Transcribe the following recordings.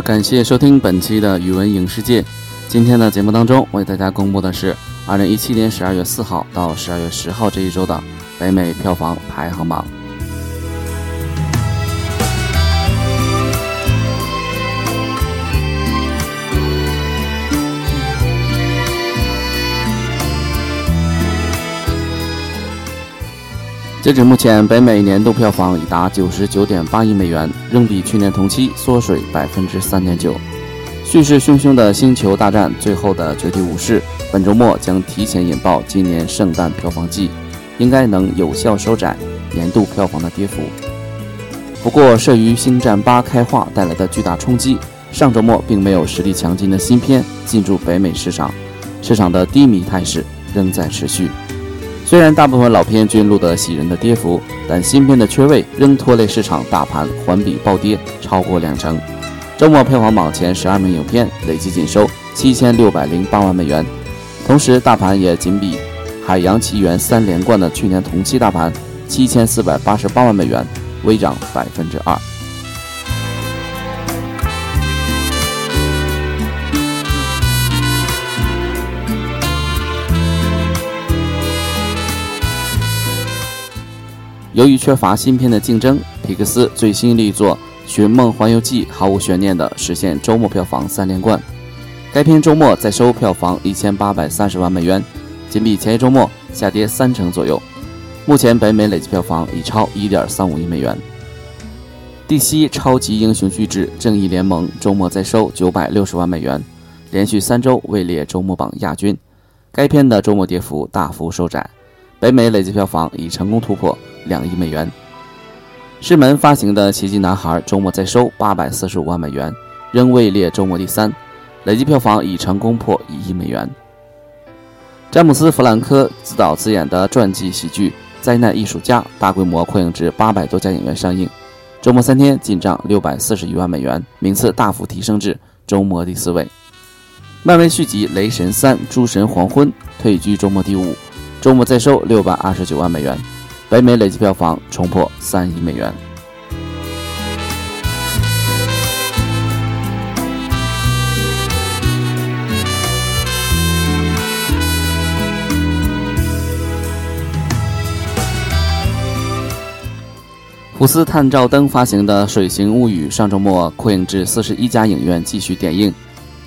感谢收听本期的语文影视界。今天的节目当中，为大家公布的是二零一七年十二月四号到十二月十号这一周的北美票房排行榜。截止目前，北美年度票房已达九十九点八亿美元，仍比去年同期缩水百分之三点九。蓄势汹汹的《星球大战：最后的绝地武士》本周末将提前引爆今年圣诞票房季，应该能有效收窄年度票房的跌幅。不过，慑于《星战八》开画带来的巨大冲击，上周末并没有实力强劲的新片进驻北美市场，市场的低迷态势仍在持续。虽然大部分老片均录得喜人的跌幅，但新片的缺位仍拖累市场大盘环比暴跌超过两成。周末票房榜前十二名影片累计仅收七千六百零八万美元，同时大盘也仅比《海洋奇缘三连冠》的去年同期大盘七千四百八十八万美元微涨百分之二。由于缺乏新片的竞争，皮克斯最新力作《寻梦环游记》毫无悬念地实现周末票房三连冠。该片周末再收票房一千八百三十万美元，仅比前一周末下跌三成左右。目前北美累计票房已超一点三五亿美元。DC 超级英雄巨制《正义联盟》周末再收九百六十万美元，连续三周位列周末榜亚军。该片的周末跌幅大幅收窄，北美累计票房已成功突破。两亿美元。世门发行的《奇迹男孩》周末再收八百四十五万美元，仍位列周末第三，累计票房已成功破一亿美元。詹姆斯·弗兰科自导自演的传记喜剧《灾难艺术家》大规模扩映至八百多家影院上映，周末三天进账六百四十余万美元，名次大幅提升至周末第四位。漫威续集《雷神三：诸神黄昏》退居周末第五，周末再收六百二十九万美元。北美累计票房冲破三亿美元。福斯探照灯发行的《水形物语》上周末扩映至四十一家影院继续点映，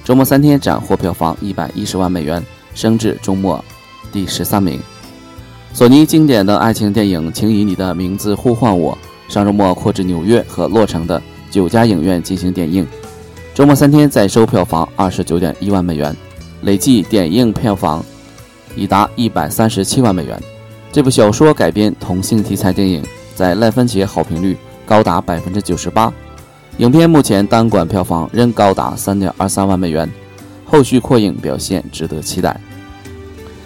周末三天斩获票房一百一十万美元，升至周末第十三名。索尼经典的爱情电影《请以你的名字呼唤我》上周末扩至纽约和洛城的九家影院进行点映，周末三天再收票房二十九点一万美元，累计点映票房已达一百三十七万美元。这部小说改编同性题材电影在烂番茄好评率高达百分之九十八，影片目前单馆票房仍高达三点二三万美元，后续扩映表现值得期待。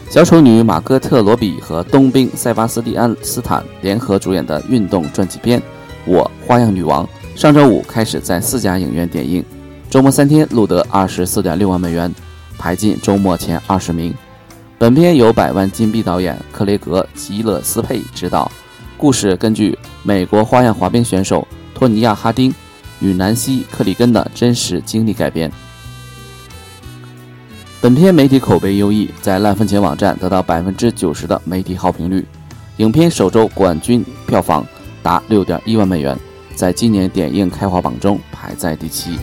小丑女马戈特·罗比和冬兵塞巴斯蒂安·斯坦联合主演的运动传记片《我花样女王》上周五开始在四家影院点映，周末三天录得二十四点六万美元，排进周末前二十名。本片由百万金币导演克雷格·吉勒斯佩执导，故事根据美国花样滑冰选手托尼亚·哈丁与南希·克里根的真实经历改编。本片媒体口碑优异，在烂番茄网站得到百分之九十的媒体好评率。影片首周冠军票房达六点一万美元，在今年点映开画榜中排在第七。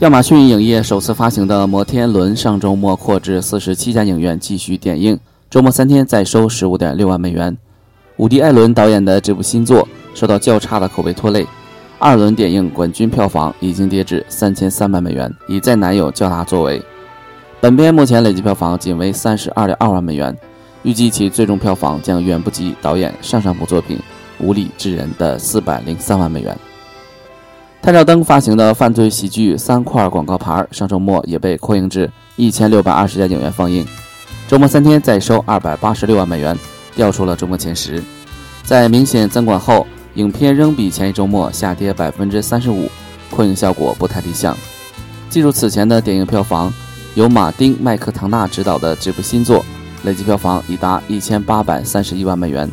亚马逊影业首次发行的《摩天轮》上周末扩至四十七家影院继续点映。周末三天再收十五点六万美元。伍迪·艾伦导演的这部新作受到较差的口碑拖累，二轮点映冠军票房已经跌至三千三百美元，已再难有较大作为。本片目前累计票房仅为三十二点二万美元，预计其最终票房将远不及导演上上部作品《无理之人》的四百零三万美元。探照灯发行的犯罪喜剧《三块广告牌》上周末也被扩映至一千六百二十家影院放映。周末三天再收二百八十六万美元，掉出了周末前十。在明显增管后，影片仍比前一周末下跌百分之三十五，扩影效果不太理想。记住此前的电影票房，由马丁·麦克唐纳执导的这部新作，累计票房已达一千八百三十一万美元，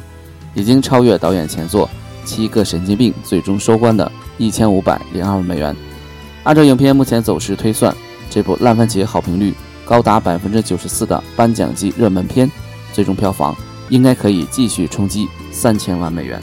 已经超越导演前作《七个神经病》最终收官的一千五百零二万美元。按照影片目前走势推算，这部烂番茄好评率高达百分之九十四的颁奖季热门片，最终票房应该可以继续冲击三千万美元。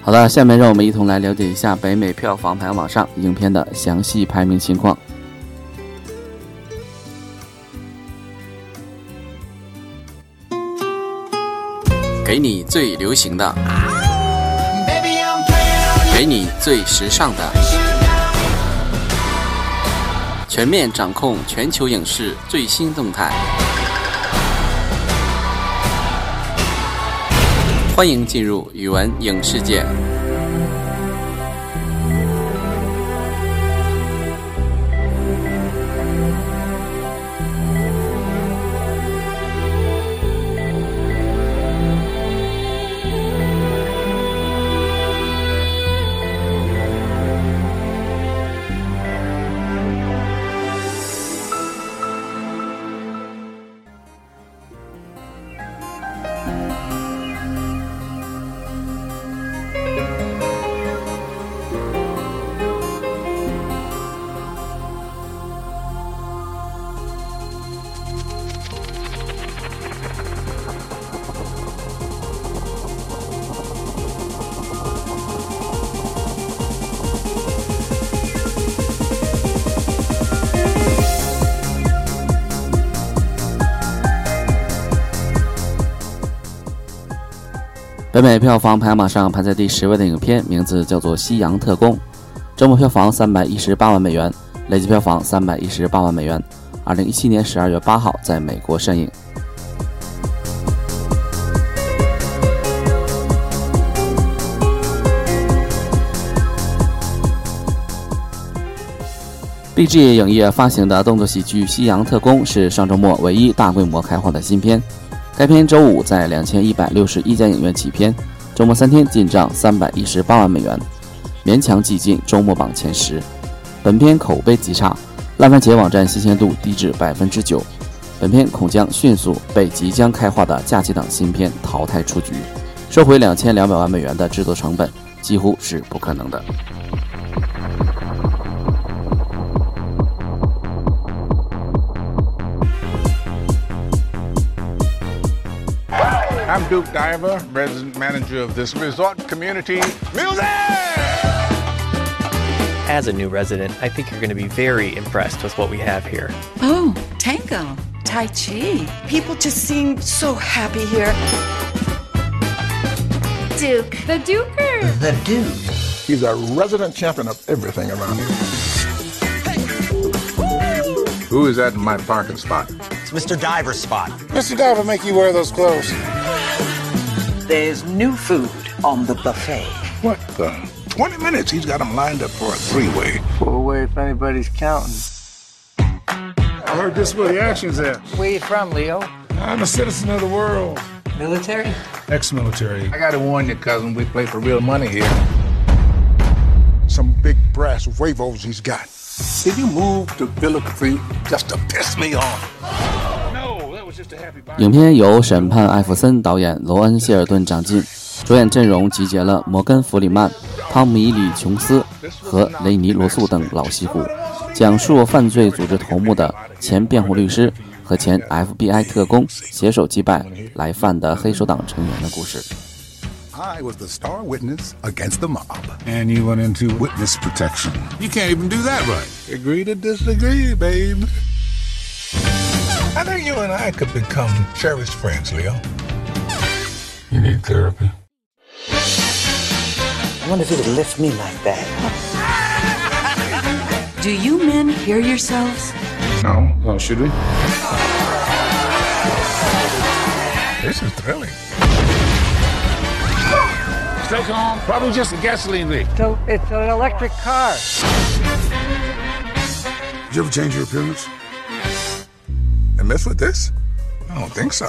好的，下面让我们一同来了解一下北美票房排行榜上影片的详细排名情况。给你最流行的，给你最时尚的，全面掌控全球影视最新动态。欢迎进入语文影视界。北美票房排行榜上排在第十位的影片名字叫做《西洋特工》，周末票房三百一十八万美元，累计票房三百一十八万美元。二零一七年十二月八号在美国上映。BG 影业发行的动作喜剧《西洋特工》是上周末唯一大规模开画的新片。该片周五在两千一百六十一家影院起片，周末三天进账三百一十八万美元，勉强挤进周末榜前十。本片口碑极差，烂番茄网站新鲜度低至百分之九。本片恐将迅速被即将开画的假期档新片淘汰出局，收回两千两百万美元的制作成本几乎是不可能的。I'm Duke Diver, resident manager of this resort community. Music! As a new resident, I think you're going to be very impressed with what we have here. Oh, tango, Tai Chi. People just seem so happy here. Duke. The Duker. The Duke. He's a resident champion of everything around here. Who is that in my parking spot? It's Mr. Diver's spot. Mr. Diver make you wear those clothes. There's new food on the buffet. What the? 20 minutes, he's got him lined up for a three-way. Four way if anybody's counting. I heard this is where the action's at. Where you from, Leo? I'm a citizen of the world. Military? Ex-military. I gotta warn you, cousin, we play for real money here. Some big brass wavos he's got. Did you move to Villa Capri just to piss me off? 影片由审判艾弗森导演，罗恩·谢尔顿掌镜，主演阵容集结了摩根·弗里曼、汤米·李·琼斯和雷尼·罗素等老戏骨，讲述犯罪组织头目的前辩护律师和前 FBI 特工携手击败来犯的黑手党成员的故事。I was the star witness against the mob. And you went into witness protection. You can't even do that right. Agree to disagree, babe. I think you and I could become cherished friends, Leo. You need therapy. I wonder if it would lift me like that. Do you men hear yourselves? No. Oh, should we? This is thrilling. Stay calm. Probably just a gasoline leak. So it's an electric car. Did you ever change your appearance? Mess with this? I don't think so.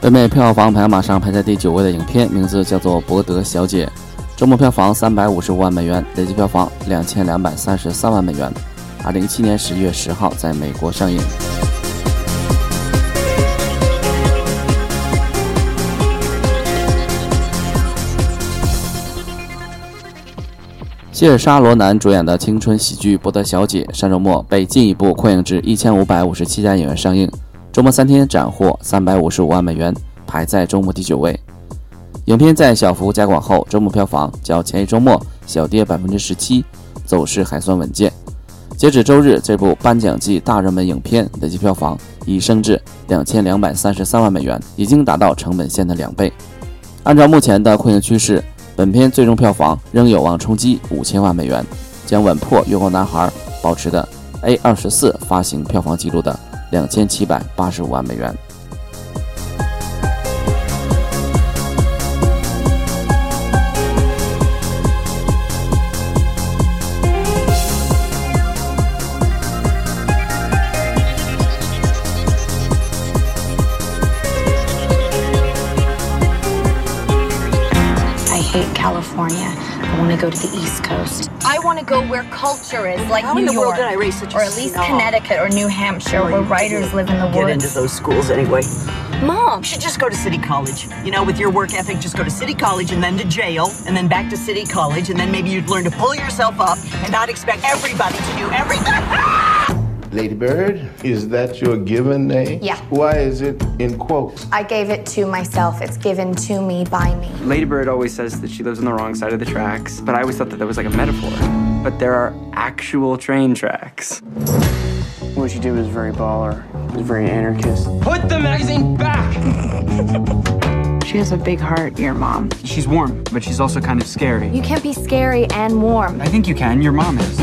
北美票房排行榜上排在第九位的影片名字叫做《博德小姐》，周末票房三百五十五万美元，累计票房两千两百三十三万美元。二零一七年十一月十号在美国上映。谢尔莎·罗南主演的青春喜剧《博德小姐》上周末被进一步扩映至一千五百五十七家影院上映。周末三天斩获三百五十五万美元，排在周末第九位。影片在小幅加广后，周末票房较前一周末小跌百分之十七，走势还算稳健。截止周日，这部颁奖季大热门影片累计票房已升至两千两百三十三万美元，已经达到成本线的两倍。按照目前的扩映趋势，本片最终票房仍有望冲击五千万美元，将稳破《月光男孩》保持的 A 二十四发行票房纪录的。两千七百八十五万美元。Want to go to the East Coast. I want to go where culture is, like How New in the York, world did I raise such or at least snob? Connecticut or New Hampshire, where writers live in the woods. Get into woods. those schools anyway. Mom, You should just go to City College. You know, with your work ethic, just go to City College and then to jail, and then back to City College, and then maybe you'd learn to pull yourself up and not expect everybody to do everything. Lady Bird, is that your given name? Yeah. Why is it in quotes? I gave it to myself. It's given to me by me. Ladybird always says that she lives on the wrong side of the tracks, but I always thought that that was like a metaphor. But there are actual train tracks. What she did was very baller. It was very anarchist. Put the magazine back! She has a big heart, your mom. She's warm, but she's also kind of scary. You can't be scary and warm. I think you can. Your mom is.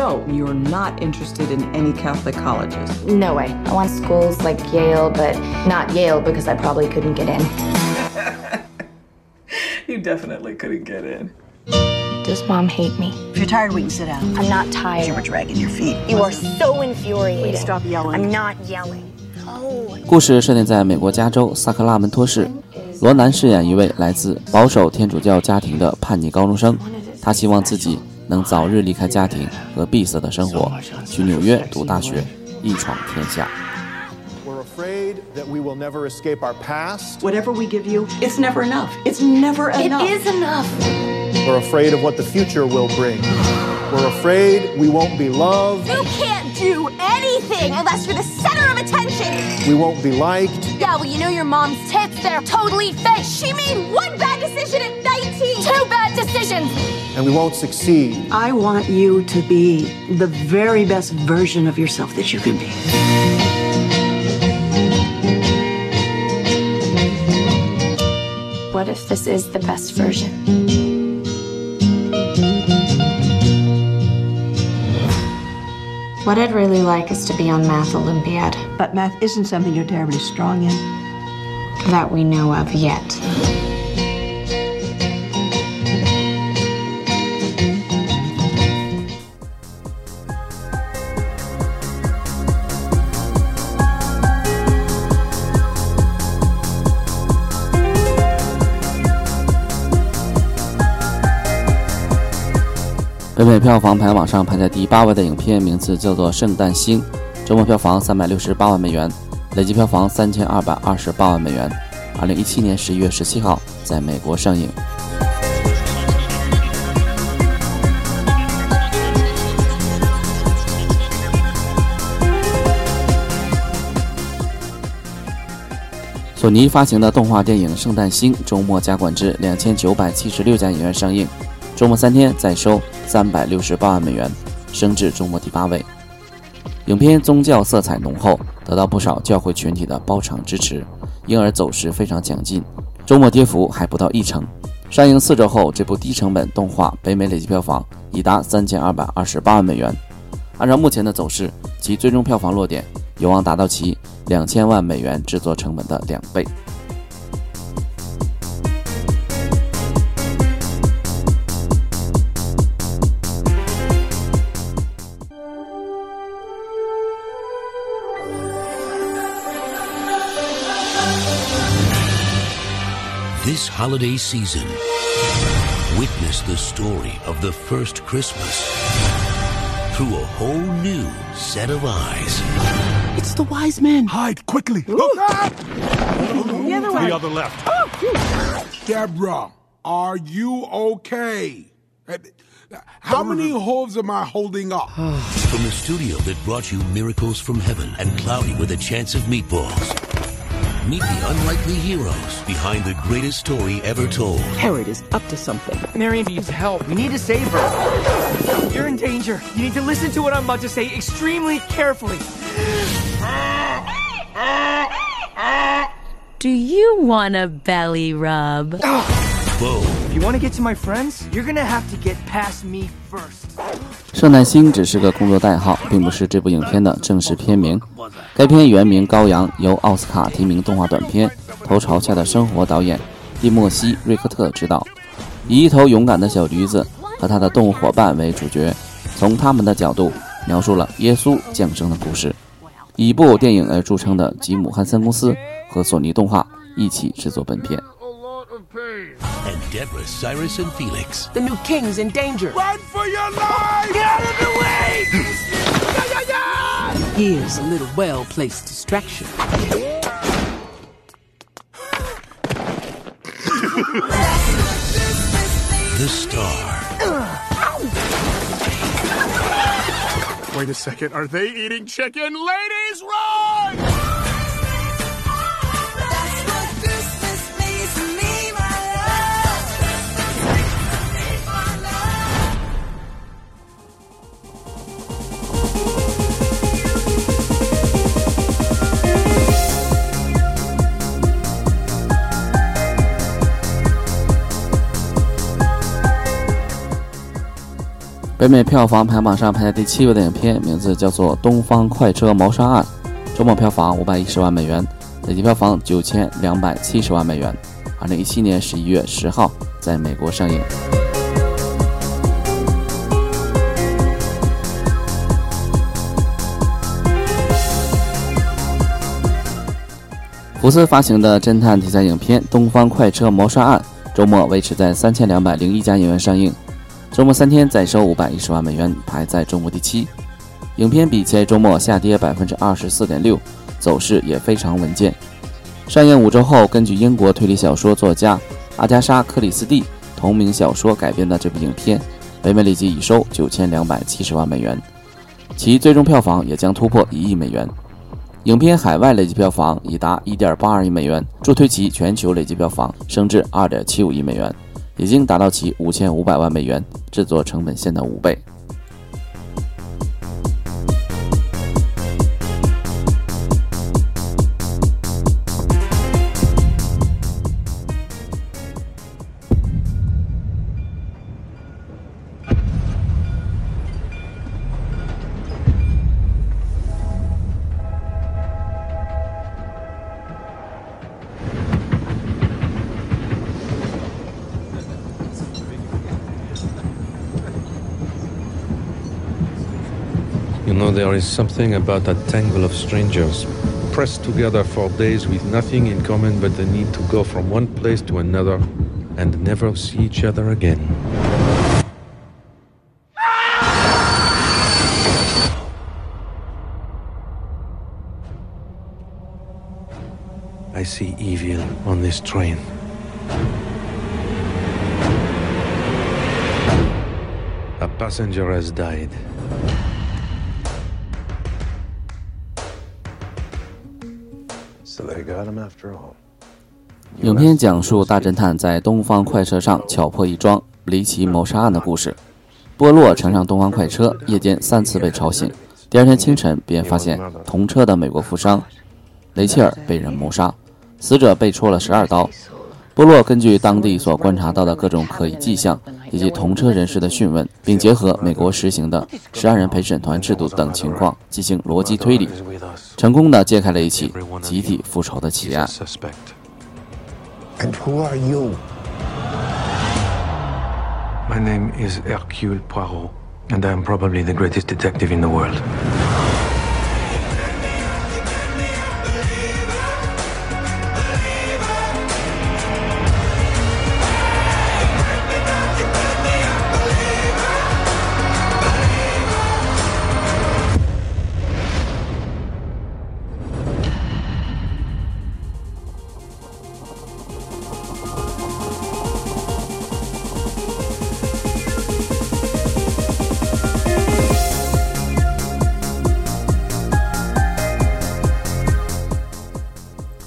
So, you're not interested in any Catholic colleges? No way. I want schools like Yale, but not Yale because I probably couldn't get in. You definitely couldn't get in. Does mom hate me? If you're tired, we can sit down. I'm not You were tired. dragging your feet. You are so infuriating. Please stop yelling. I'm not yelling. Oh. 故事设定在美国加州萨克拉门托市，罗南饰演一位来自保守天主教家庭的叛逆高中生，他希望自己 能早日离开家庭和闭塞的生活，去纽约读大学，一闯天下。 We're afraid that we will never escape our past. Whatever we give you, it's never enough. It's never It enough. is enough. We're afraid of what the future will bring. We're afraid we won't be loved. You can't do anything unless you're the center of attention. We won't be liked. Yeah, well, you know your mom's tits, they're totally fake. She made one bad decision at 19. Two bad decisions. And we won't succeed. I want you to be the very best version of yourself that you can be. What if this is the best version? What I'd really like is to be on Math Olympiad But math isn't something you're terribly strong in. that we know of yet. 北美票房排行榜上排在第八位的影片名字叫做《圣诞星》，周末票房三百六十八万美元，累计票房三千二百二十八万美元。二零一七年十一月十七号在美国上映。索尼发行的动画电影《圣诞星》周末加馆至两千九百七十六家影院上映，周末三天再收三百六十八万美元，升至周末第八位。影片宗教色彩浓厚，得到不少教会群体的包场支持，因而走势非常强劲，周末跌幅还不到一成。上映四周后，这部低成本动画北美累计票房已达三千二百二十八万美元。按照目前的走势，其最终票房落点有望达到其两千万美元制作成本的两倍。This holiday season, witness the story of the first Christmas through a whole new set of eyes. It's the wise men. Hide quickly. Look out! The other way. The other left. Deborah, are you okay? Uh, How many hooves am I holding up? From the studio that brought you Miracles from Heaven and Cloudy with a Chance of Meatballs. Meet the unlikely heroes behind the greatest story ever told. Herod is up to something. Marion needs help. We need to save her. You're in danger. You need to listen to what I'm about to say extremely carefully. Do you want a belly rub? Oh. If you want to get to my friends, you're gonna have to get past me first. 圣诞星只是个工作代号，并不是这部影片的正式片名。该片原名《羔羊》，由奥斯卡提名动画短片《头朝下的生活》导演蒂莫西·瑞克特执导，以一头勇敢的小驴子和他的动物伙伴为主角，从他们的角度描述了耶稣降生的故事。以一部电影而著称的吉姆·汉森公司和索尼动画一起制作本片。And Deborah, Cyrus, and Felix The new king's in danger. Run for your life! Get out of the way! Here's a little well-placed distraction. the star. Wait a second. Are they eating chicken? Ladies, run!《北美票房排行榜上排在第七位的影片，名字叫做《东方快车谋杀案》，周末票房五百一十万美元，累计票房九千两百七十万美元。二零一七年十一月十号在美国上映。福斯发行的侦探题材影片《东方快车谋杀案》周末维持在三千两百零一家影院上映，周末三天再收五百一十万美元，排在周末第七。影片比前周末下跌百分之二十四点六，走势也非常稳健。上映五周后，根据英国推理小说作家阿加莎·克里斯蒂同名小说改编的这部影片，北美累计已收九千两百七十万美元，其最终票房也将突破一亿美元。影片海外累计票房已达1.82亿美元，助推其全球累计票房升至2.75亿美元，已经达到其五千五百万美元制作成本线的五倍。There is something about that tangle of strangers, pressed together for days with nothing in common but the need to go from one place to another and never see each other again. I see evil on this train. A passenger has died. 影片讲述大侦探在东方快车上巧破一桩离奇谋杀案的故事。波洛乘上东方快车，夜间三次被吵醒，第二天清晨便发现同车的美国富商雷切尔被人谋杀，死者被戳了十二刀。波洛根据当地所观察到的各种可疑迹象，以及同车人士的讯问，并结合美国实行的十二人陪审团制度等情况进行逻辑推理，成功的揭开了一起集体复仇的奇案。And who are you? My name is Hercule Poirot, and I am probably the greatest detective in the world.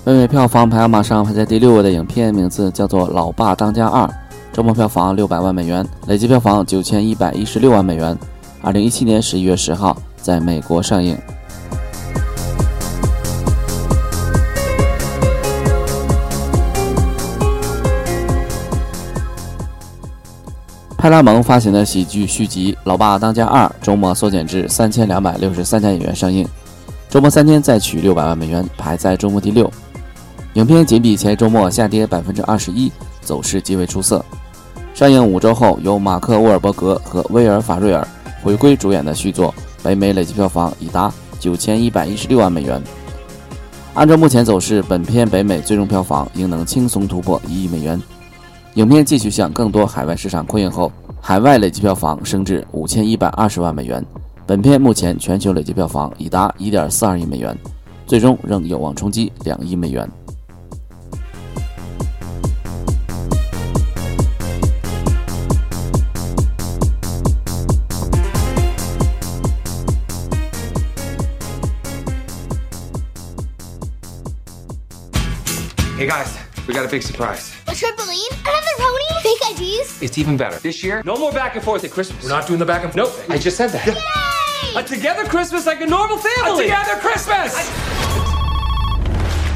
北美票房排行榜上排在第六位的影片名字叫做《老爸当家二》，周末票房六百万美元，累计票房九千一百一十六万美元。二零一七年十一月十号在美国上映。派拉蒙发行的喜剧续集《老爸当家二》周末缩减至三千两百六十三家影院上映，周末三天再取六百万美元，排在周末第六。影片仅比前周末下跌百分之二十一，走势极为出色。上映五周后，由马克·沃尔伯格和威尔·法瑞尔回归主演的续作，北美累计票房已达九千一百一十六万美元。按照目前走势，本片北美最终票房应能轻松突破一亿美元。影片继续向更多海外市场扩映后，海外累计票房升至五千一百二十万美元。本片目前全球累计票房已达一点四二亿美元，最终仍有望冲击两亿美元。Hey guys, we got a big surprise. A trampoline? Another pony? Fake IDs? It's even better. This year, no more back and forth at Christmas. We're not doing the back and forth. Nope, I just said that. Yay! A together Christmas like a normal family. A together Christmas.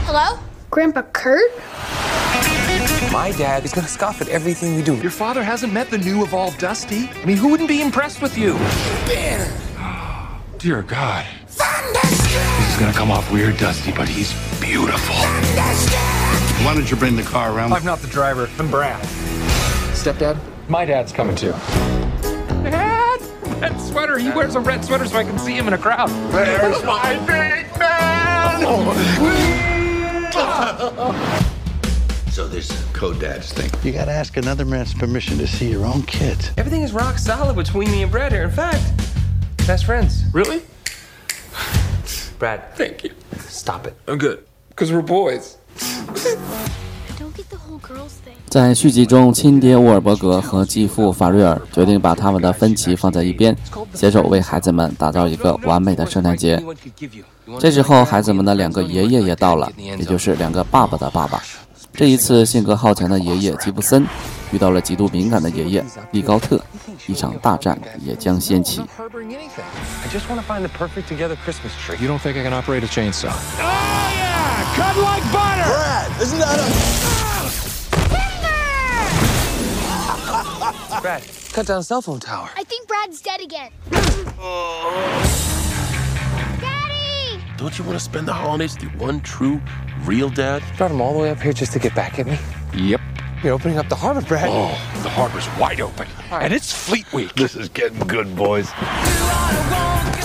Hello? Grandpa Kurt? My dad is gonna scoff at everything we do. Your father hasn't met the new evolved Dusty. I mean, who wouldn't be impressed with you? Dear God. This is gonna come off weird, Dusty, but he's beautiful. Why don't you bring the car around? I'm not the driver. I'm Brad. Stepdad? My dad's coming too. Dad! Red sweater. He wears a red sweater so I can see him in a crowd. There's my big man! So this code dad's thing. You gotta ask another man's permission to see your own kids. Everything is rock solid between me and Brad here. In fact, best friends. Really? Brad, thank you. Stop it. I'm good. Because we're boys. 在续集中，亲爹沃尔伯格和继父法瑞尔决定把他们的分歧放在一边，携手为孩子们打造一个完美的圣诞节。这时候，孩子们的两个爷爷也到了，也就是两个爸爸的爸爸。这一次，性格好强的爷爷吉布森遇到了极度敏感的爷爷利高特，一场大战也将掀起。 harboring anything. I just want to find the perfect together Christmas tree. You don't think I can operate a chainsaw? Oh yeah! Cut like butter! Brad, isn't that a... Brad, cut down a cell phone tower. I think Brad's dead again. Daddy! Don't you want to spend the holidays with your one true, real dad? Brought him all the way up here just to get back at me. Yep. You're opening up the harbor, Brad. Oh, the harbor's wide open. And it's Fleet Week. This is getting good, boys.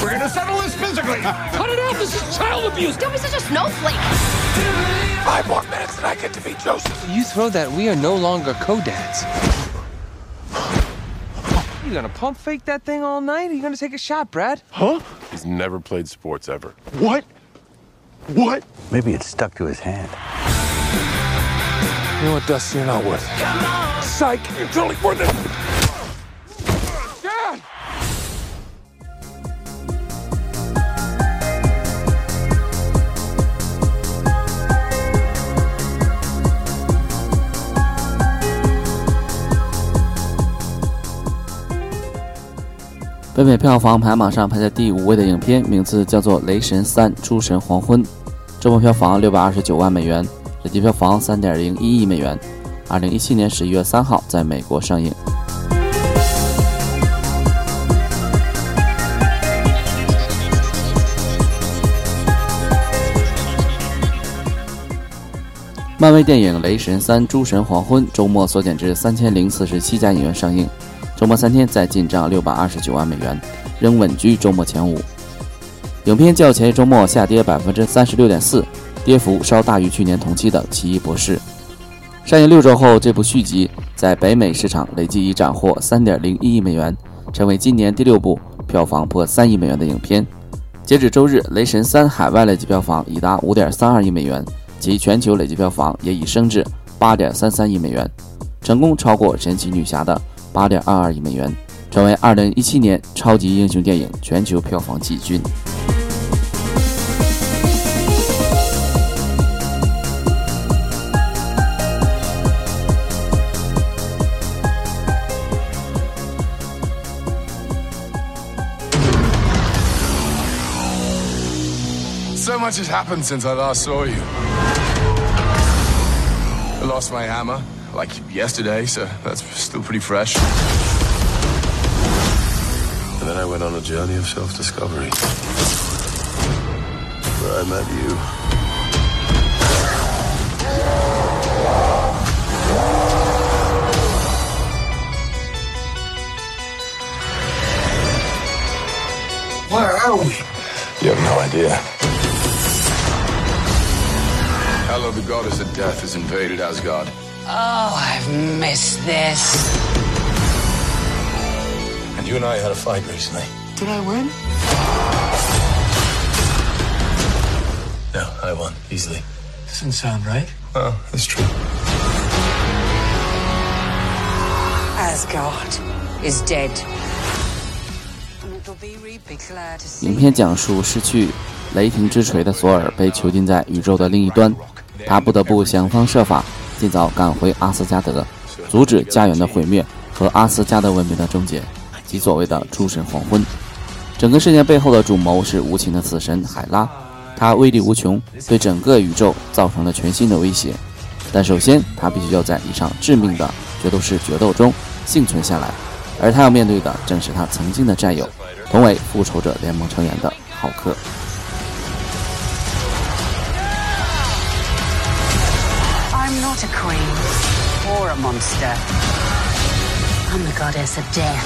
We're gonna settle this physically. Cut it out. This is child abuse. Don't be such a snowflake. Five more minutes and I get to be Joseph. You throw that, we are no longer co-dads. You gonna pump fake that thing all night? Or you gonna take a shot, Brad? Huh? He's never played sports ever. What? What? Maybe it's stuck to his hand. You know what, Dusty? You're not worth it. Psych! You're totally worth it. 北美票房排行榜上排在第五位的影片名字叫做《雷神三：诸神黄昏》，周末票房六百二十九万美元，累计票房三点零一亿美元。二零一七年十一月三号在美国上映。漫威电影《雷神三：诸神黄昏》周末缩减至三千零四十七家影院上映，周末三天再进账六百二十九万美元，仍稳居周末前五。影片较前一周末下跌百分之三十六点四，跌幅稍大于去年同期的《奇异博士》。上映六周后，这部续集在北美市场累计已斩获三点零一亿美元，成为今年第六部票房破三亿美元的影片。截止周日，《雷神三》海外累计票房已达五点三二亿美元，其全球累计票房也已升至八点三三亿美元，成功超过《神奇女侠》的八点二二亿美元，成为二零一七年超级英雄电影全球票房季军。So much has happened since I last saw you. I lost my hammer. Like yesterday, so that's still pretty fresh. And then I went on a journey of self-discovery. Where I met you. Where are we? You have no idea. Hello, the goddess of death has invaded Asgard. Oh, I've missed this. And you and I had a fight recently. Did I win? No, I won, easily. Doesn't sound right. Well, it's true. Asgard is dead. And it'll be Reapy glad to see 影片讲述失去雷霆之锤的索尔被囚禁在宇宙的另一端，他不得不想方设法尽早赶回阿斯加德，阻止家园的毁灭和阿斯加德文明的终结，即所谓的诸神黄昏。整个事件背后的主谋是无情的死神海拉，他威力无穷，对整个宇宙造成了全新的威胁。但首先，他必须要在一场致命的决斗士决斗中幸存下来，而他要面对的正是他曾经的战友，同为复仇者联盟成员的浩克。Or a monster. I'm the goddess of death.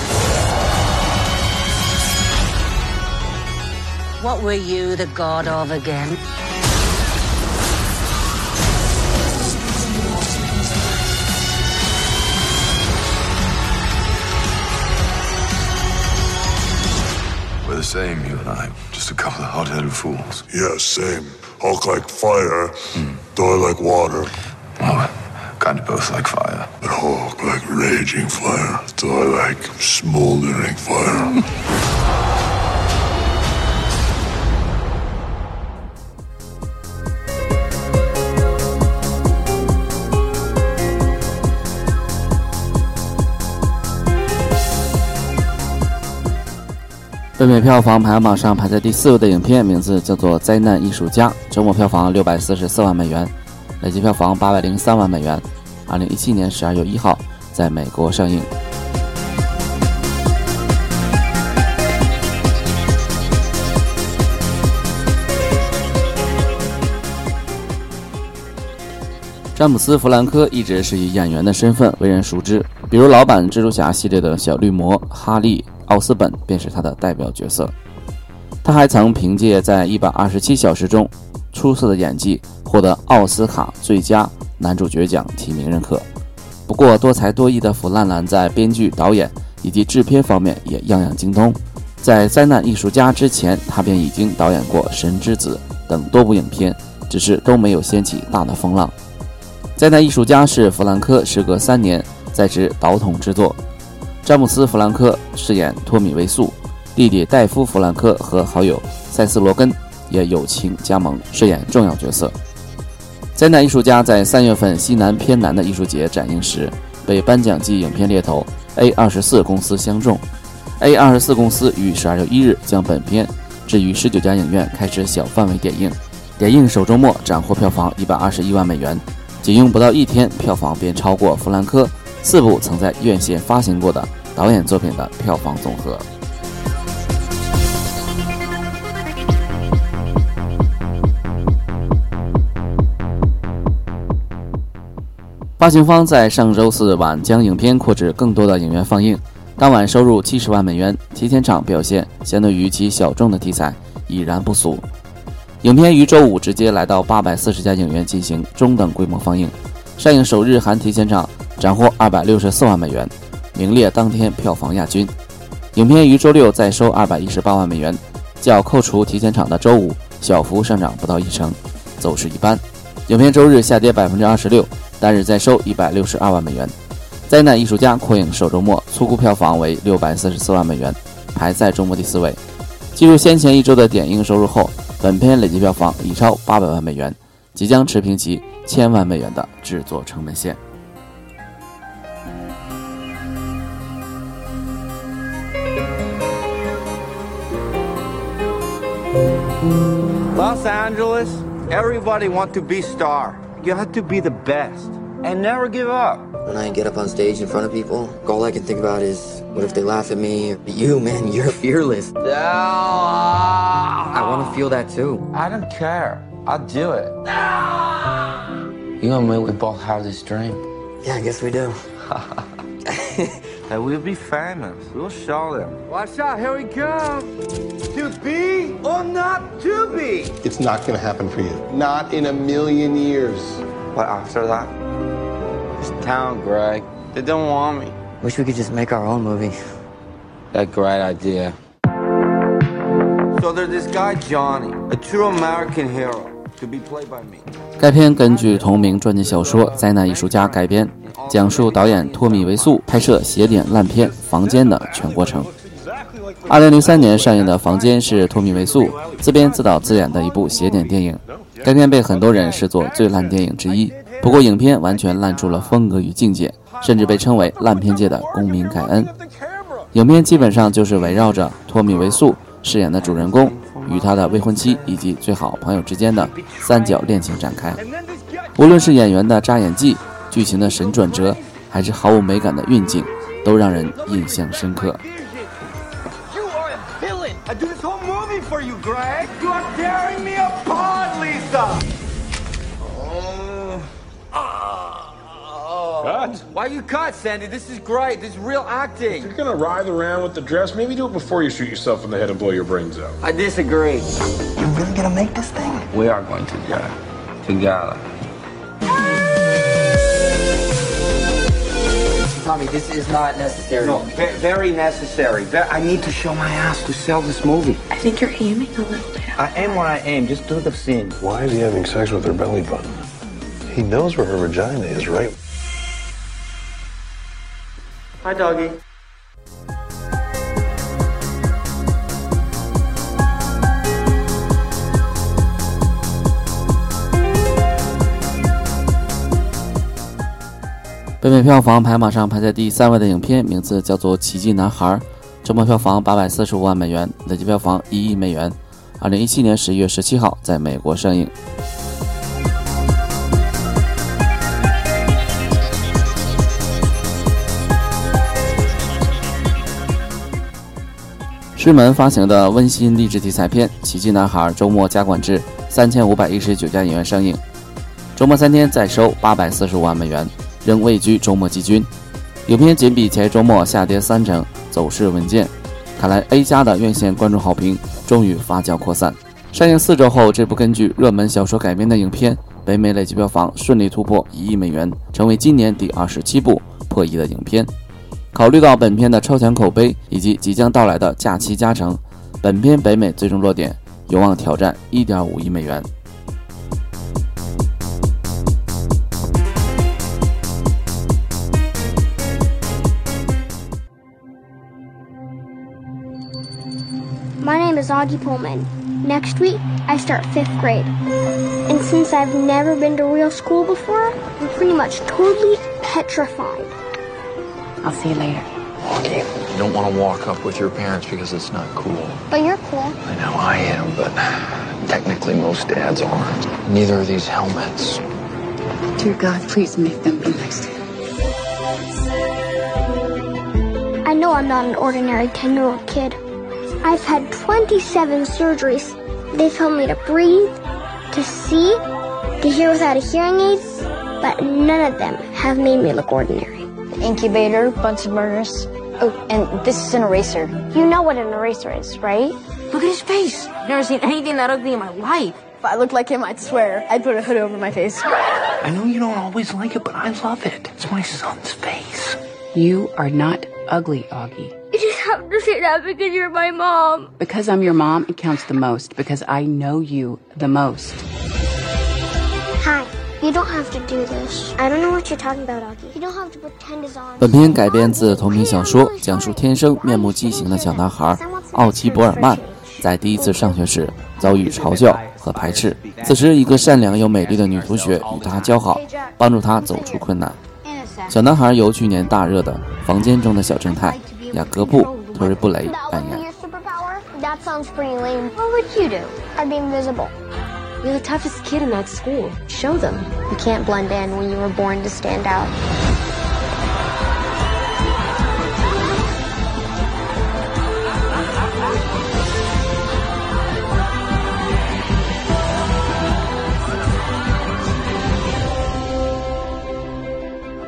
What were you the god of again? We're the same, you and I. Just a couple of hot-headed fools. Yeah, same. Hulk like fire, hmm. Thor like water. Well, kind of both like fire. But Hulk like raging fire, Thor like smoldering fire. 北美票房排行榜上排在第四位的影片名字叫做《灾难艺术家》，周末票房六百四十四万美元，累计票房八百零三万美元。二零一七年十二月一号在美国上映。詹姆斯·弗兰科一直是以演员的身份为人熟知，比如老版蜘蛛侠系列的小绿魔哈利·奥斯本便是他的代表角色。他还曾凭借在一百二十七小时中出色的演技，获得奥斯卡最佳男主角奖提名认可。不过，多才多艺的弗兰兰在编剧、导演以及制片方面也样样精通。在《灾难艺术家》之前，他便已经导演过《神之子》等多部影片，只是都没有掀起大的风浪。《灾难艺术家》是弗兰科时隔三年再执导统之作。詹姆斯·弗兰科饰演托米·维素，弟弟戴夫·弗兰科和好友塞斯·罗根也友情加盟，饰演重要角色。《灾难艺术家》在三月份西南偏南的艺术节展映时，被颁奖季影片猎头 A 二十四公司相中。A 二十四公司于十二月一日将本片置于十九家影院开始小范围点映，点映首周末斩获票房一百二十一万美元，仅用不到一天，票房便超过弗兰科四部曾在院线发行过的导演作品的票房总和。发行方在上周四晚将影片扩至更多的影院放映，当晚收入七十万美元，提前场表现相对于其小众的题材已然不俗。影片于周五直接来到八百四十家影院进行中等规模放映，上映首日含提前场斩获二百六十四万美元，名列当天票房亚军。影片于周六再收二百一十八万美元，较扣除提前场的周五小幅上涨不到一成，走势一般。影片周日下跌百分之二十六，单日再收一百六十二万美元。灾难艺术家扩映首周末粗估票房为六百四十四万美元，排在周末第四位。计入先前一周的点映收入后，本片累计票房已超八百万美元，即将持平其千万美元的制作成本线。Los Angeles, everybody want to be star. You have to be the best and never give up. When I get up on stage in front of people, all I can think about is what if they laugh at me? You, man, you're fearless. I want to feel that too. I don't care. I'll do it. You and me, we both have this dream. Yeah, I guess we do. that we'll be famous. We'll show them. Watch out, here we come. To be or not to be. It's not going to happen for you. Not in a million years. But after that, this town, Greg, they don't want me. Wish we could just make our own movie. That great idea. So there's this guy Johnny, a true American hero, to be played by me. 该片根据同名传记小说《灾难艺术家》改编，讲述导演托米·维素拍摄邪典烂片《房间》的全过程。二零零三年上映的《房间》是托米·维素自编自导自演的一部邪典电影。该片被很多人视作最烂电影之一。不过，影片完全烂出了风格与境界，甚至被称为烂片界的公民凯恩。影片基本上就是围绕着托米·维素饰演的主人公与他的未婚妻以及最好朋友之间的三角恋情展开。无论是演员的扎演技、剧情的神转折，还是毫无美感的运镜，都让人印象深刻。I do this whole movie for you, Greg. You are tearing me apart, Lisa. Cut. Why you cut, Sandy? This is great. This is real acting. If you're going to writhe around with the dress, maybe do it before you shoot yourself in the head and blow your brains out. I disagree. You're really gonna make this thing? We are going to do it together. Tommy, this is not necessary. No, ve- very necessary. Ve- I need to show my ass to sell this movie. I think you're aiming a little bit. I am where I aim. Just do the scene. Why is he having sex with her belly button? He knows where her vagina is, right? Hi, doggy. 北美票房排行榜上排在第三位的影片名字叫做《奇迹男孩》，周末票房八百四十五万美元，累计票房一亿美元。二零一七年十一月十七号在美国上映。狮门发行的温馨励志题材片《奇迹男孩》周末加馆制三千五百一十九家影院上映，周末三天再收八百四十五万美元，仍位居周末季军。影片仅比前周末下跌三成，走势稳健。看来 A 加的院线观众好评终于发酵扩散。上映四周后，这部根据热门小说改编的影片，北美累计票房顺利突破一亿美元，成为今年第二十七部破亿的影片。考虑到本片的超强口碑以及即将到来的假期加成，本片北美最终落点有望挑战一点五亿美元。My name is Augie Pullman. Next week, I start fifth grade. And since I've never been to real school before, I'm pretty much totally petrified. I'll see you later. Okay. You don't want to walk up with your parents because it's not cool. But you're cool. I know I am, but technically most dads aren't. Neither are these helmets. Dear God, please make them be nice to you. I know I'm not an ordinary 10 year old kid. I've had 27 surgeries. They've helped me to breathe, to see, to hear without a hearing aid, but none of them have made me look ordinary. Incubator, Bunsen burners. Oh, and this is an eraser. You know what an eraser is, right? Look at his face. Never seen anything that ugly in my life. If I looked like him, I'd swear I'd put a hood over my face. I know you don't always like it, but I love it. It's my son's face. You are not ugly, Augie. You just have to say that because you're my mom. Because I'm your mom, it counts the most. Because I know you the most. Hi. You don't have to do this. I don't know what you're talking about, Augie. You don't have to pretend it's on. 本片改编自同名小说，讲述天生面目畸形的小男孩奥奇·博尔曼在第一次上学时遭遇嘲笑和排斥。此时，一个善良又美丽的女同学与他交好，帮助他走出困难。小男孩由去年大热的《房间中的小正太》雅各布·特瑞布雷扮演。That sounds pretty lame. What would you do? I'd be invisible. You're the toughest kid in that school. Show them. You can't blend in when you were born to stand out.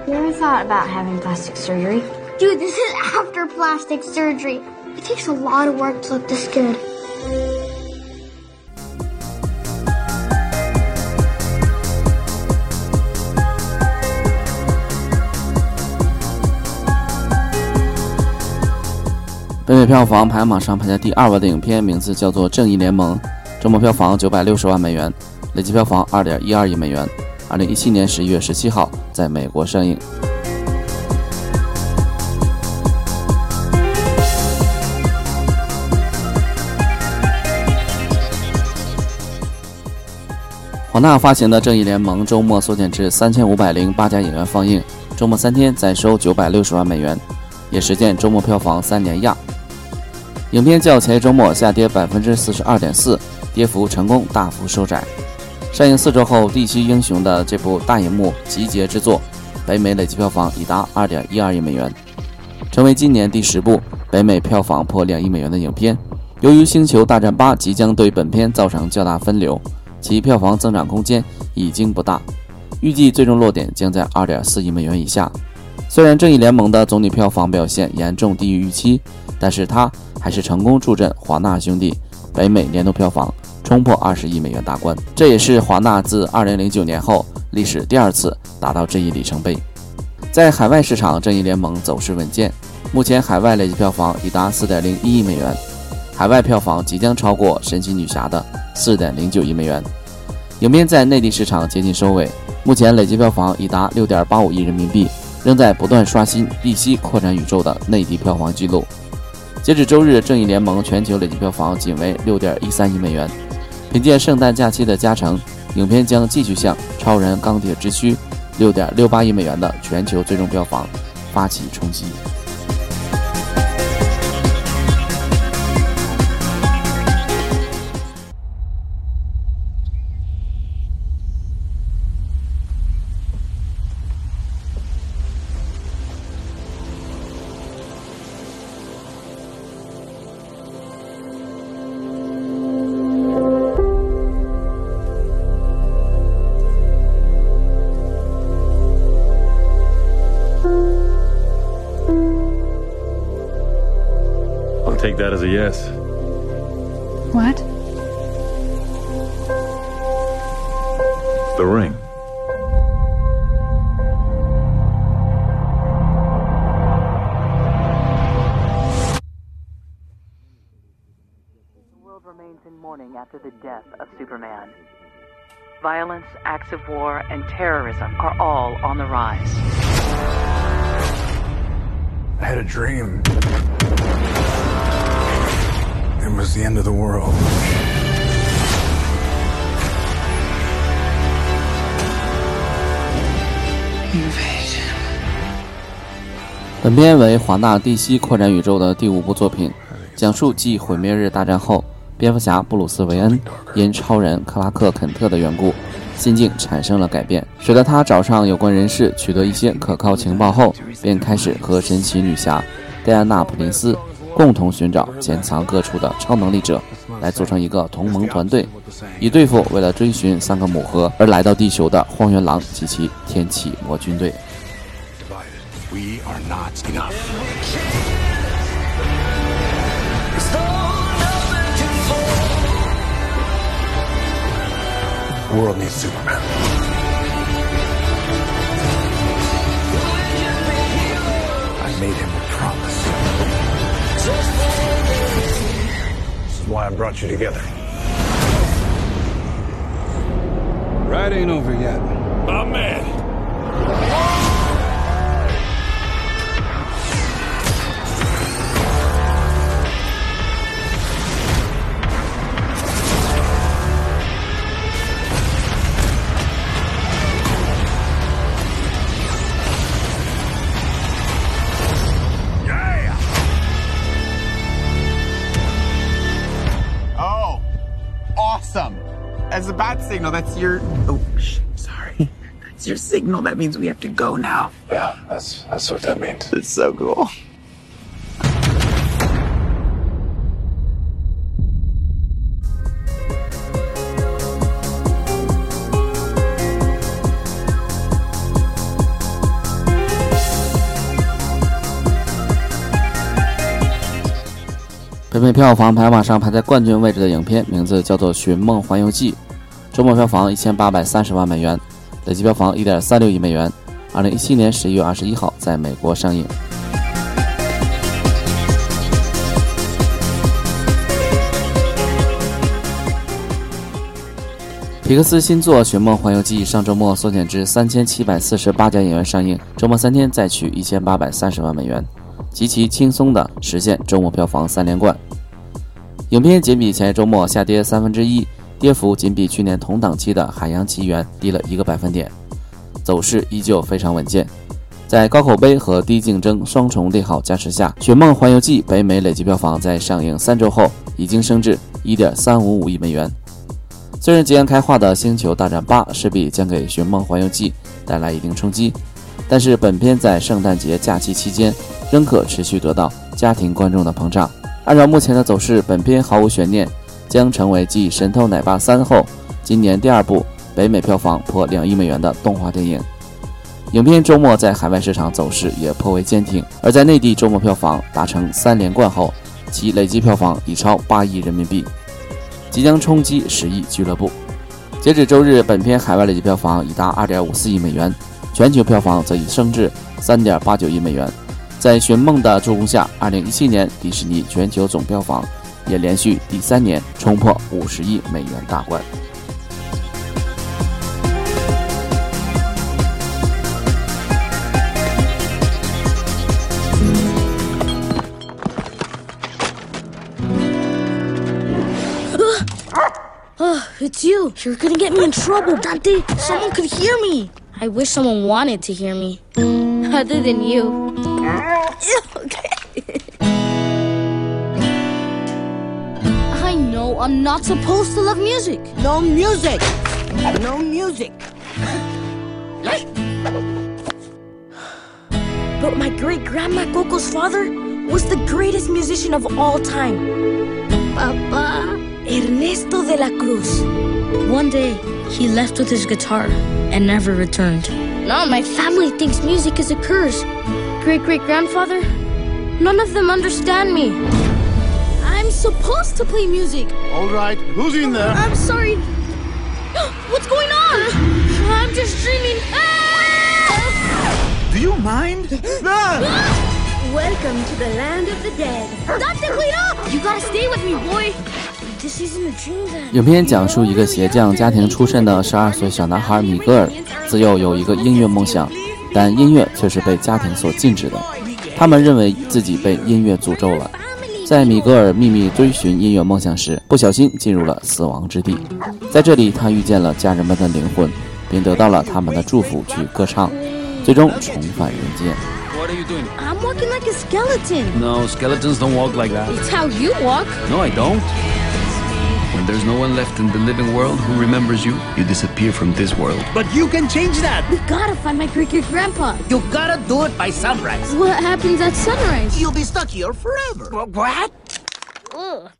You ever thought about having plastic surgery? Dude, this is after plastic surgery. It takes a lot of work to look this good. 北美票房排行榜上排在第二位的影片名字叫做《正义联盟》，周末票房九百六十万美元，累计票房二点一二亿美元。二零一七年十一月十七号在美国上映。华纳发行的《正义联盟》周末缩减至三千五百零八家影院放映，周末三天再收九百六十万美元，也实现周末票房三连压。影片较前一周末下跌百分之四十二点四，跌幅成功大幅收窄。上映四周后，《地区英雄》的这部大荧幕集结之作，北美累计票房已达二点一二亿美元，成为今年第十部北美票房破两亿美元的影片。由于《星球大战八》即将对本片造成较大分流，其票房增长空间已经不大，预计最终落点将在二点四亿美元以下。虽然《正义联盟》的总体票房表现严重低于预期，但是它还是成功助阵华纳兄弟北美年度票房冲破二十亿美元大关，这也是华纳自二零零九年后历史第二次达到这一里程碑。在海外市场，《正义联盟》走势稳健，目前海外累计票房已达四点零一亿美元，海外票房即将超过《神奇女侠》的四点零九亿美元。影片在内地市场接近收尾，目前累计票房已达六点八五亿人民币。仍在不断刷新 DC 扩展宇宙的内地票房纪录。截止周日，《正义联盟》全球累计票房仅为六点一三亿美元。凭借圣诞假期的加成，影片将继续向《超人钢铁之躯》六点六八亿美元的全球最终票房发起冲击。Take that as a yes. What? The ring. The world remains in mourning after the death of Superman. Violence, acts of war, and terrorism are all on the rise. I had a dream. The end of the world. 本片为华纳 DC 扩展宇宙的第五部作品，讲述继毁灭日大战后，蝙蝠侠布鲁斯·韦恩因超人克拉克·肯特的缘故，心境产生了改变，使得他找上有关人士取得一些可靠情报后，便开始和神奇女侠戴安娜·普林斯共同寻找潜藏各处的超能力者，来组成一个同盟团队，以对付为了追寻三个母盒而来到地球的荒原狼及其天启魔军队。Brought you together. Ride ain't over yet. My man. Signal. That's your. Oh, sh- sorry. That's your signal. That means we have to go now. Yeah, that's that's what that means. It's so cool. 北美票房排行榜上排在冠军位置的影片名字叫做《寻梦环游记》，周末票房一千八百三十万美元，累计票房一点三六亿美元。二零一七年十一月二十一号在美国上映。皮克斯新作《寻梦环游记》上周末缩减至三千七百四十八家影院上映，周末三天再取一千八百三十万美元。极其轻松地实现周末票房三连冠。影片仅比前一周末下跌三分之一，跌幅仅比去年同档期的《海洋奇缘》低了一个百分点，走势依旧非常稳健。在高口碑和低竞争双重利好加持下，《寻梦环游记》北美累计票房在上映三周后已经升至一点三五五亿美元。虽然即将开画的《星球大战八》势必将给《寻梦环游记》带来一定冲击，但是本片在圣诞节假期期间。仍可持续得到家庭观众的捧场。按照目前的走势，本片毫无悬念，将成为继《神偷奶爸三》后今年第二部北美票房破两亿美元的动画电影。影片周末在海外市场走势也颇为坚挺，而在内地周末票房达成三连冠后，其累计票房已超八亿人民币，即将冲击十亿俱乐部。截止周日，本片海外累计票房已达二点五四亿美元，全球票房则已升至三点八九亿美元。在寻梦的助攻下，二零一七年迪士尼全球总票房也连续第三年冲破五十亿美元大关。It's you. You're gonna get me in trouble, Dante. Someone could hear me. I wish someone wanted to hear me. Other than you. I know I'm not supposed to love music. No music. No music. But my great grandma Coco's father was the greatest musician of all time. Papa. Ernesto de la Cruz. One day, he left with his guitar and never returned. Now my family thinks music is a curse. Great great grandfather, none of them understand me. Supposed to play music. All right, who's in there? I'm sorry. What's going on? I'm just dreaming. Do you mind? Welcome to the land of the dead. Dante, wait up! You gotta stay with me, boy. This isn't a dream then. 影片讲述一个鞋匠家庭出身的十二岁小男孩米格尔，自幼有一个音乐梦想，但音乐却是被家庭所禁止的。他们认为自己被音乐诅咒了。在米格尔秘密追寻音乐梦想时，不小心进入了死亡之地。在这里，他遇见了家人们的灵魂，并得到了他们的祝福去歌唱，最终重返人间。What are you doing? I'm walking like a skeleton. No, skeletons don't walk like that. It's how you walk. No, I don't. When there's no one left in the living world who remembers you, you disappear from this world. But you can change that. We gotta find my great great grandpa. You gotta do it by sunrise. What happens at sunrise? You'll be stuck here forever. What? Ugh.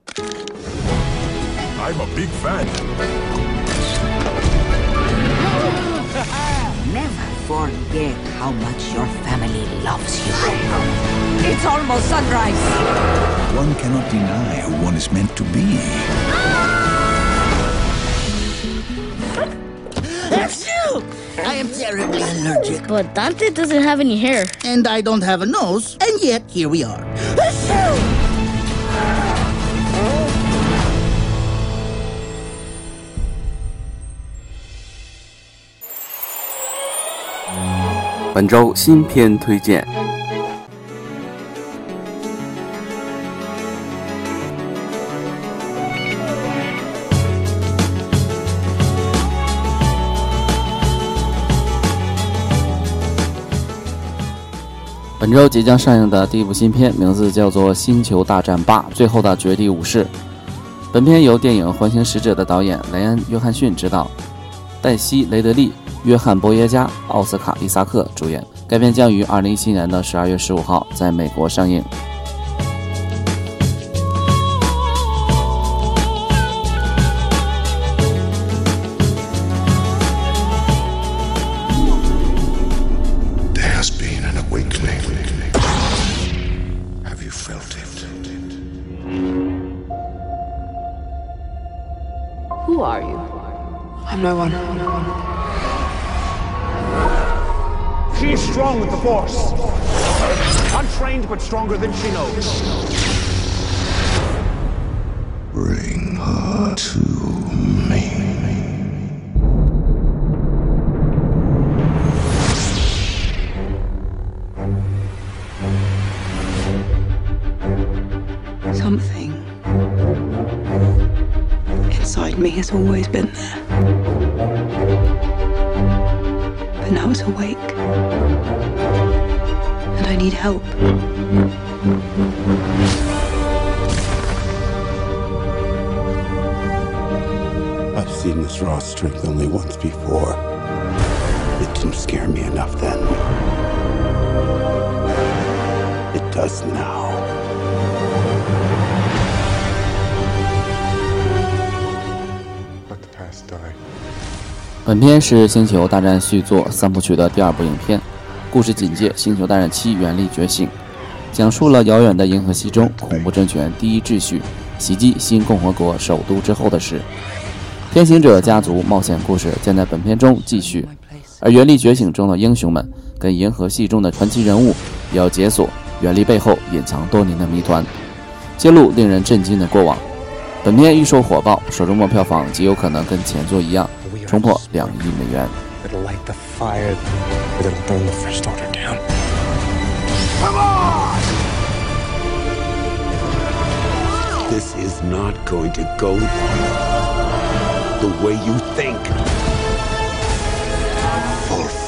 I'm a big fan. Never forget how much your family loves you. It's almost sunrise. One cannot deny who one is meant to be. Achoo! I am terribly allergic. But Dante doesn't have any hair. And I don't have a nose, and yet here we are. Achoo! 本周新片推荐。 本周即将上映的第一部新片，名字叫做《星球大战八：最后的绝地武士》。本片由电影《环形使者》的导演雷恩·约翰逊执导，黛西·雷德利、约翰·波耶加、奥斯卡·伊萨克主演。该片将于二零一七年的十二月十五号在美国上映。Stronger than she knows. Bring her to me. Something inside me has always been there. But now it's awake. And I need help. Strength only once before. It didn't scare me enough then. It does now. 本片是《星球大战》续作三部曲的第二部影片，故事紧接《星球大战七：原力觉醒》，讲述了遥远的银河系中恐怖政权第一秩序袭击新共和国首都之后的事。天行者家族冒险故事将在本片中继续，而《原力觉醒》中的英雄们跟银河系中的传奇人物也要解锁原力背后隐藏多年的谜团，揭露令人震惊的过往。本片预售火爆，首周末票房极有可能跟前作一样。冲破两亿美元。It'll light the fire, but it'll burn the First Order down. Come on! This is not going to go the way you think. Fulfill “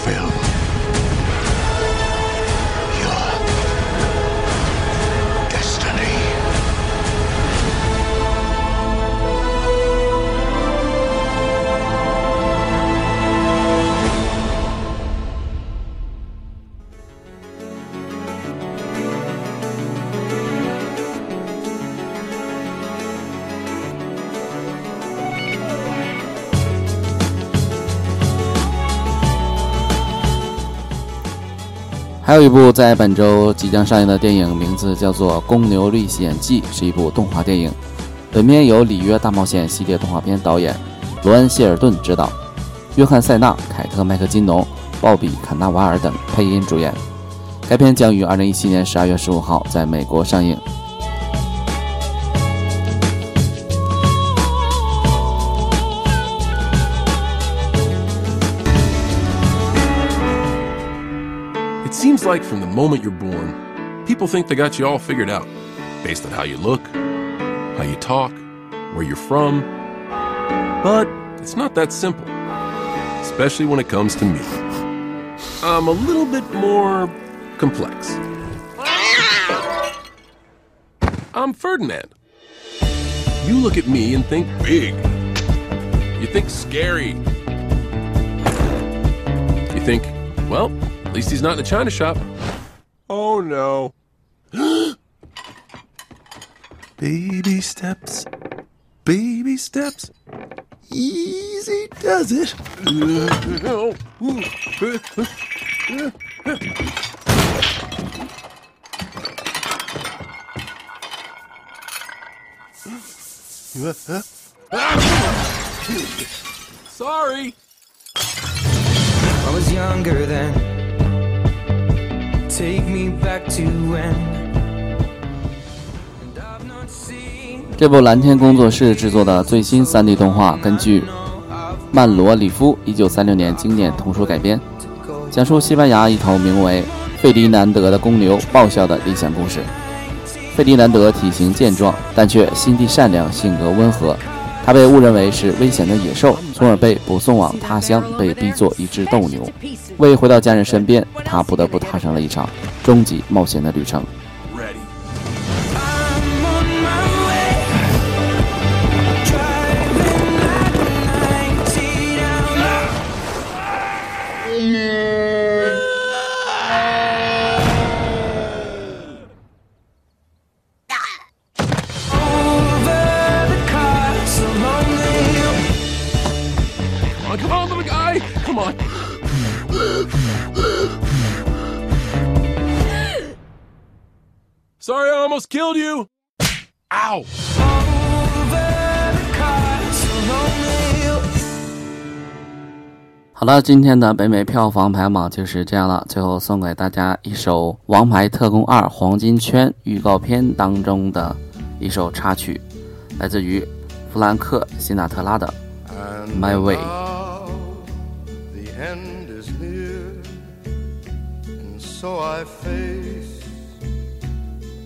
还有一部在本周即将上映的电影，名字叫做《公牛历险记》，是一部动画电影。本片由《里约大冒险》系列动画片导演罗恩·谢尔顿执导，约翰·塞纳、凯特·麦克金农、鲍比·坎纳瓦尔等配音主演。该片将于2017年12月15号在美国上映。It seems like from the moment you're born, people think they got you all figured out based on how you look, how you talk, where you're from. But it's not that simple, especially when it comes to me. I'm a little bit more complex. I'm Ferdinand. You look at me and think big. You think scary. You think, well, at least he's not in a china shop. Oh no. baby steps. Baby steps. Easy does it. Sorry. I was younger then. Take me back to when 这部蓝天工作室制作的最新 3D 动画，根据曼罗里夫1936年经典童书改编，讲述西班牙一头名为费迪南德的公牛报效的理想故事。费迪南德体型健壮，但却心地善良，性格温和。他被误认为是危险的野兽，从而被捕送往他乡，被逼作一只斗牛。为回到家人身边，他不得不踏上了一场终极冒险的旅程。Killed you. Ow. 好了，今天的北美票房排行榜就是这样了。最后送给大家一首《王牌特工二：黄金圈》预告片当中的一首插曲，来自于弗兰克·辛纳特拉的《My Way》。So I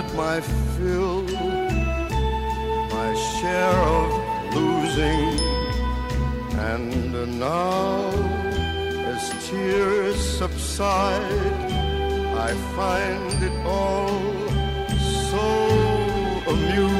I've my fill, my share of losing, and now as tears subside, I find it all so amusing